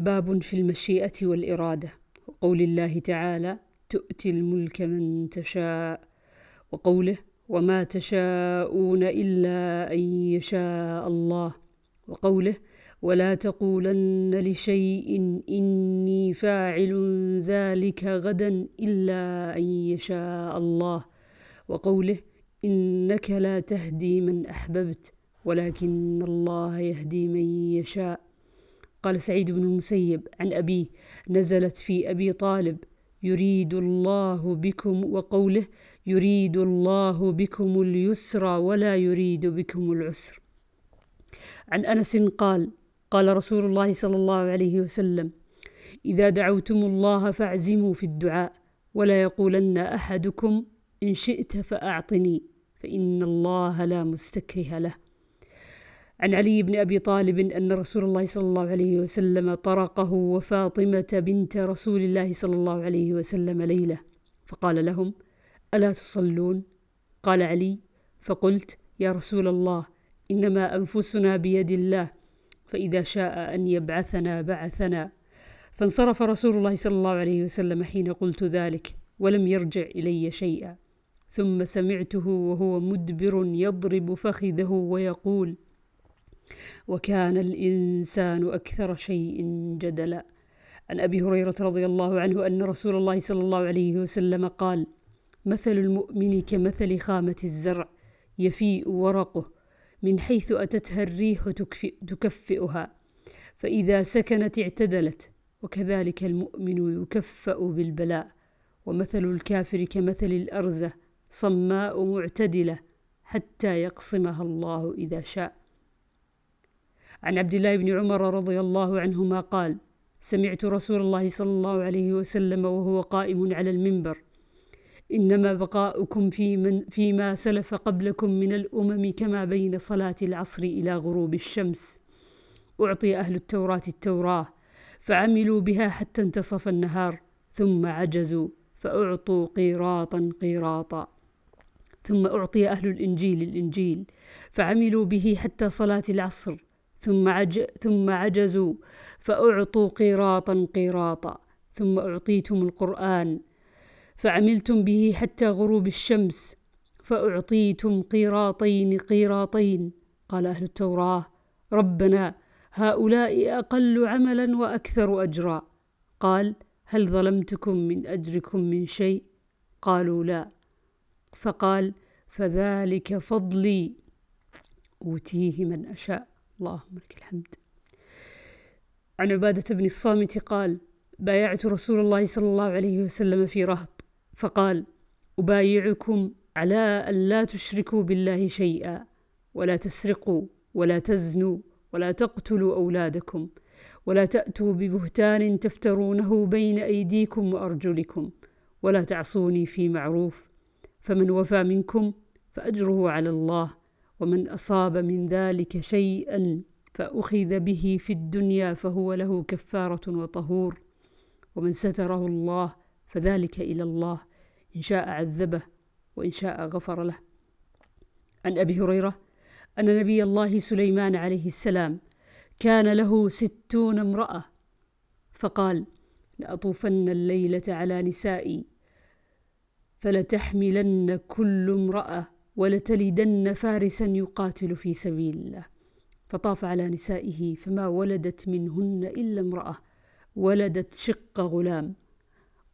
باب في المشيئة والإرادة. وقول الله تعالى تؤتي الملك من تشاء وقوله وما تشاءون إلا أن يشاء الله وقوله ولا تقولن لشيء إني فاعل ذلك غدا إلا أن يشاء الله وقوله إنك لا تهدي من أحببت ولكن الله يهدي من يشاء قال سعيد بن المسيب عن أبيه نزلت في أبي طالب يريد الله بكم وقوله يريد الله بكم اليسر ولا يريد بكم العسر. عن أنس قال قال رسول الله صلى الله عليه وسلم إذا دعوتم الله فاعزموا في الدعاء ولا يقولن أحدكم إن شئت فأعطني فإن الله لا مستكره له. عن علي بن أبي طالب أن رسول الله صلى الله عليه وسلم طرقه وفاطمة بنت رسول الله صلى الله عليه وسلم ليلة. فقال لهم ألا تصلون؟ قال علي فقلت يا رسول الله إنما أنفسنا بيد الله فإذا شاء أن يبعثنا بعثنا. فانصرف رسول الله صلى الله عليه وسلم حين قلت ذلك ولم يرجع إلي شيئا. ثم سمعته وهو مدبر يضرب فخذه ويقول وكان الإنسان أكثر شيء جدلا. عن أبي هريرة رضي الله عنه أن رسول الله صلى الله عليه وسلم قال مثل المؤمن كمثل خامة الزرع يفيء ورقه من حيث أتتها الريح تكفئها فإذا سكنت اعتدلت وكذلك المؤمن يكفأ بالبلاء. ومثل الكافر كمثل الأرزة صماء معتدلة حتى يقصمها الله إذا شاء. عن عبد الله بن عمر رضي الله عنهما قال سمعت رسول الله صلى الله عليه وسلم وهو قائم على المنبر إنما بقاؤكم في من فيما سلف قبلكم من الأمم كما بين صلاة العصر إلى غروب الشمس. أعطي أهل التوراة التوراة فعملوا بها حتى انتصف النهار ثم عجزوا فأعطوا قيراطا قيراطا. ثم أعطي أهل الإنجيل الإنجيل فعملوا به حتى صلاة العصر ثم, عج ثم عجزوا فأعطوا قيراطا قيراطا ثم أعطيتم القرآن فعملتم به حتى غروب الشمس فأعطيتم قيراطين قيراطين. قال أهل التوراة ربنا هؤلاء أقل عملا وأكثر أجرا. قال هل ظلمتكم من أجركم من شيء؟ قالوا لا. فقال فذلك فضلي أوتيه من أشاء. اللهم لك الحمد. عن عبادة بن الصامت قال بايعت رسول الله صلى الله عليه وسلم في رهط فقال أبايعكم على أن لا تشركوا بالله شيئا ولا تسرقوا ولا تزنوا ولا تقتلوا أولادكم ولا تأتوا ببهتان تفترونه بين أيديكم وأرجلكم ولا تعصوني في معروف فمن وفى منكم فأجره على الله. ومن أصاب من ذلك شيئا فأخذ به في الدنيا فهو له كفارة وطهور. ومن ستره الله فذلك إلى الله إن شاء عذبه وإن شاء غفر له. عن أبي هريرة أن نبي الله سليمان عليه السلام كان له ستون امرأة فقال لأطوفن الليلة على نسائي فلتحملن كل امرأة ولتلدن فارسا يقاتل في سبيل الله. فطاف على نسائه فما ولدت منهن إلا امرأة ولدت شق غلام.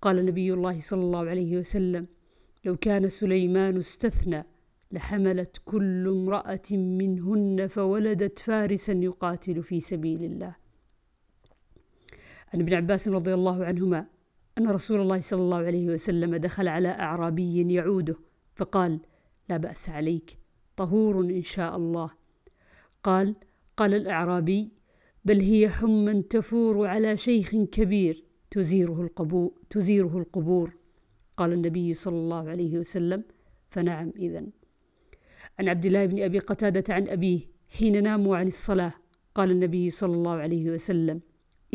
قال نبي الله صلى الله عليه وسلم لو كان سليمان استثنى لحملت كل امرأة منهن فولدت فارسا يقاتل في سبيل الله. عن ابن عباس رضي الله عنهما أن رسول الله صلى الله عليه وسلم دخل على أعرابي يعوده فقال لا بأس عليك طهور إن شاء الله. قال قال الأعرابي بل هي حما تفور على شيخ كبير تزيره القبور, تزيره القبور. قال النبي صلى الله عليه وسلم فنعم إذن. عن عبد الله بن أبي قتادة عن أبيه حين ناموا عن الصلاة قال النبي صلى الله عليه وسلم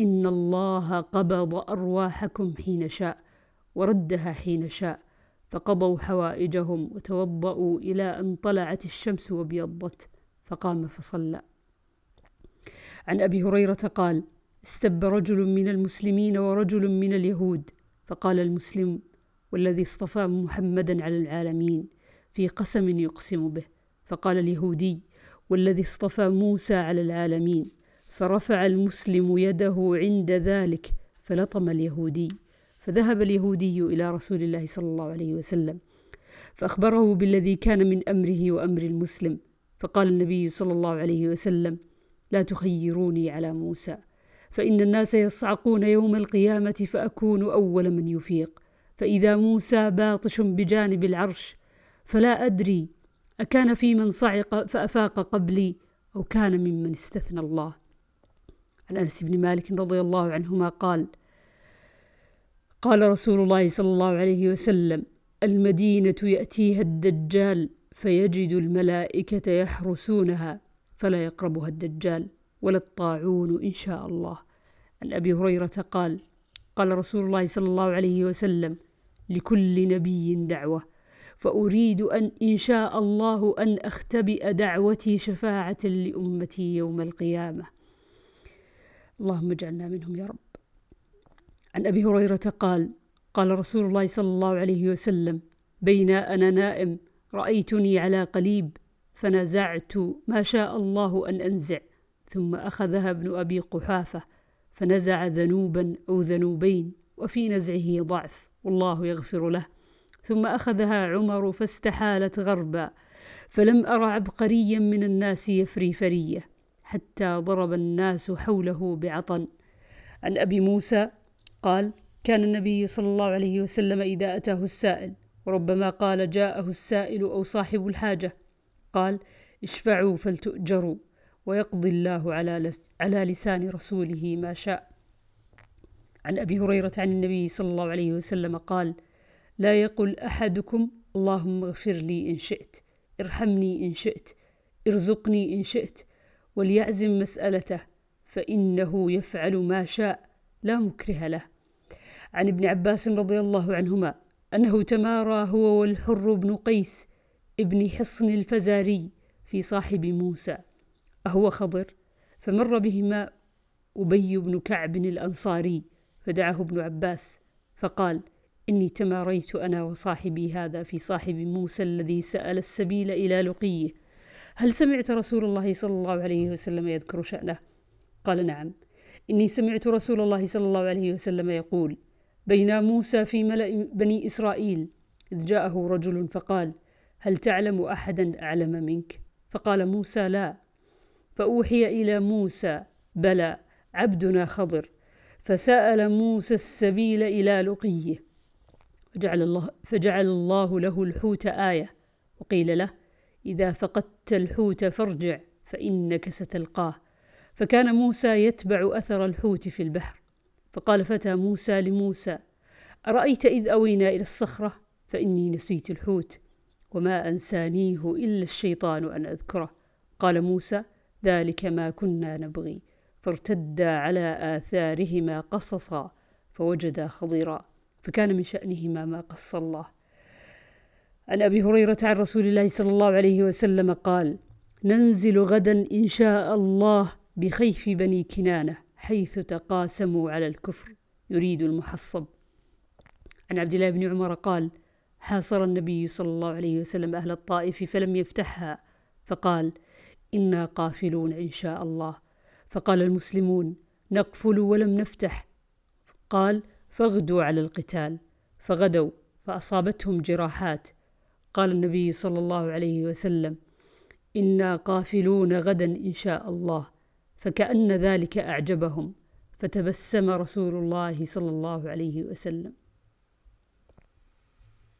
إن الله قبض أرواحكم حين شاء وردها حين شاء. فقضوا حوائجهم وتوضأوا إلى أن طلعت الشمس وابيضت فقام فصلى. عن أبي هريرة قال استب رجل من المسلمين ورجل من اليهود فقال المسلم والذي اصطفى محمدا على العالمين في قسم يقسم به. فقال اليهودي والذي اصطفى موسى على العالمين فرفع المسلم يده عند ذلك فلطم اليهودي. فذهب اليهودي إلى رسول الله صلى الله عليه وسلم فأخبره بالذي كان من أمره وأمر المسلم فقال النبي صلى الله عليه وسلم لا تخيروني على موسى فإن الناس يصعقون يوم القيامة فأكون أول من يفيق فإذا موسى باطش بجانب العرش فلا أدري أكان في من صعق فأفاق قبلي أو كان ممن استثنى الله. عن أنس بن مالك رضي الله عنهما قال قال رسول الله صلى الله عليه وسلم المدينة يأتيها الدجال فيجد الملائكة يحرسونها فلا يقربها الدجال ولا الطاعون إن شاء الله. عن أبي هريرة قال قال رسول الله صلى الله عليه وسلم لكل نبي دعوة فأريد أن إن شاء الله أن أختبئ دعوتي شفاعة لأمتي يوم القيامة. اللهم اجعلنا منهم يا رب. عن أبي هريرة قال قال رسول الله صلى الله عليه وسلم بين أنا نائم رأيتني على قليب فنزعت ما شاء الله أن أنزع ثم أخذها ابن أبي قحافة فنزع ذنوبا أو ذنوبين وفي نزعه ضعف والله يغفر له. ثم أخذها عمر فاستحالت غربا فلم أر عبقريا من الناس يفري فرية حتى ضرب الناس حوله بعطن. عن أبي موسى قال كان النبي صلى الله عليه وسلم إذا أتاه السائل وربما قال جاءه السائل أو صاحب الحاجة. قال اشفعوا فلتؤجروا ويقضي الله على, على لسان رسوله ما شاء. عن أبي هريرة عن النبي صلى الله عليه وسلم قال لا يقل أحدكم اللهم اغفر لي إن شئت ارحمني إن شئت ارزقني إن شئت وليعزم مسألته فإنه يفعل ما شاء لا مكره له. عن ابن عباس رضي الله عنهما أنه تمارى هو والحر بن قيس ابن حصن الفزاري في صاحب موسى أهو خضر فمر بهما أبي بن كعب الأنصاري فدعاه ابن عباس فقال إني تماريت أنا وصاحبي هذا في صاحب موسى الذي سأل السبيل إلى لقيه هل سمعت رسول الله صلى الله عليه وسلم يذكر شأنه؟ قال نعم إني سمعت رسول الله صلى الله عليه وسلم يقول بين موسى في ملأ بني إسرائيل إذ جاءه رجل فقال هل تعلم أحدا أعلم منك؟ فقال موسى لا. فأوحي إلى موسى بلى عبدنا خضر. فسأل موسى السبيل إلى لقيه فجعل الله, فجعل الله له الحوت آية وقيل له إذا فقدت الحوت فارجع فإنك ستلقاه. فكان موسى يتبع أثر الحوت في البحر. فقال فتى موسى لموسى أرأيت إذ أوينا إلى الصخرة؟ فإني نسيت الحوت وما أنسانيه إلا الشيطان أن أذكره. قال موسى ذلك ما كنا نبغي. فارتدا على آثارهما قصصا فوجدا خضيرا فكان من شأنهما ما قص الله. عن أبي هريرة عن رسول الله صلى الله عليه وسلم قال ننزل غدا إن شاء الله بخيف بني كنانة. حيث تقاسموا على الكفر يريد المحصب. عن عبد الله بن عمر قال حاصر النبي صلى الله عليه وسلم أهل الطائف فلم يفتحها. فقال إنا قافلون إن شاء الله. فقال المسلمون نقفل ولم نفتح. قال فاغدوا على القتال. فغدوا فأصابتهم جراحات. قال النبي صلى الله عليه وسلم إنا قافلون غدا إن شاء الله. فكأن ذلك أعجبهم فتبسم رسول الله صلى الله عليه وسلم.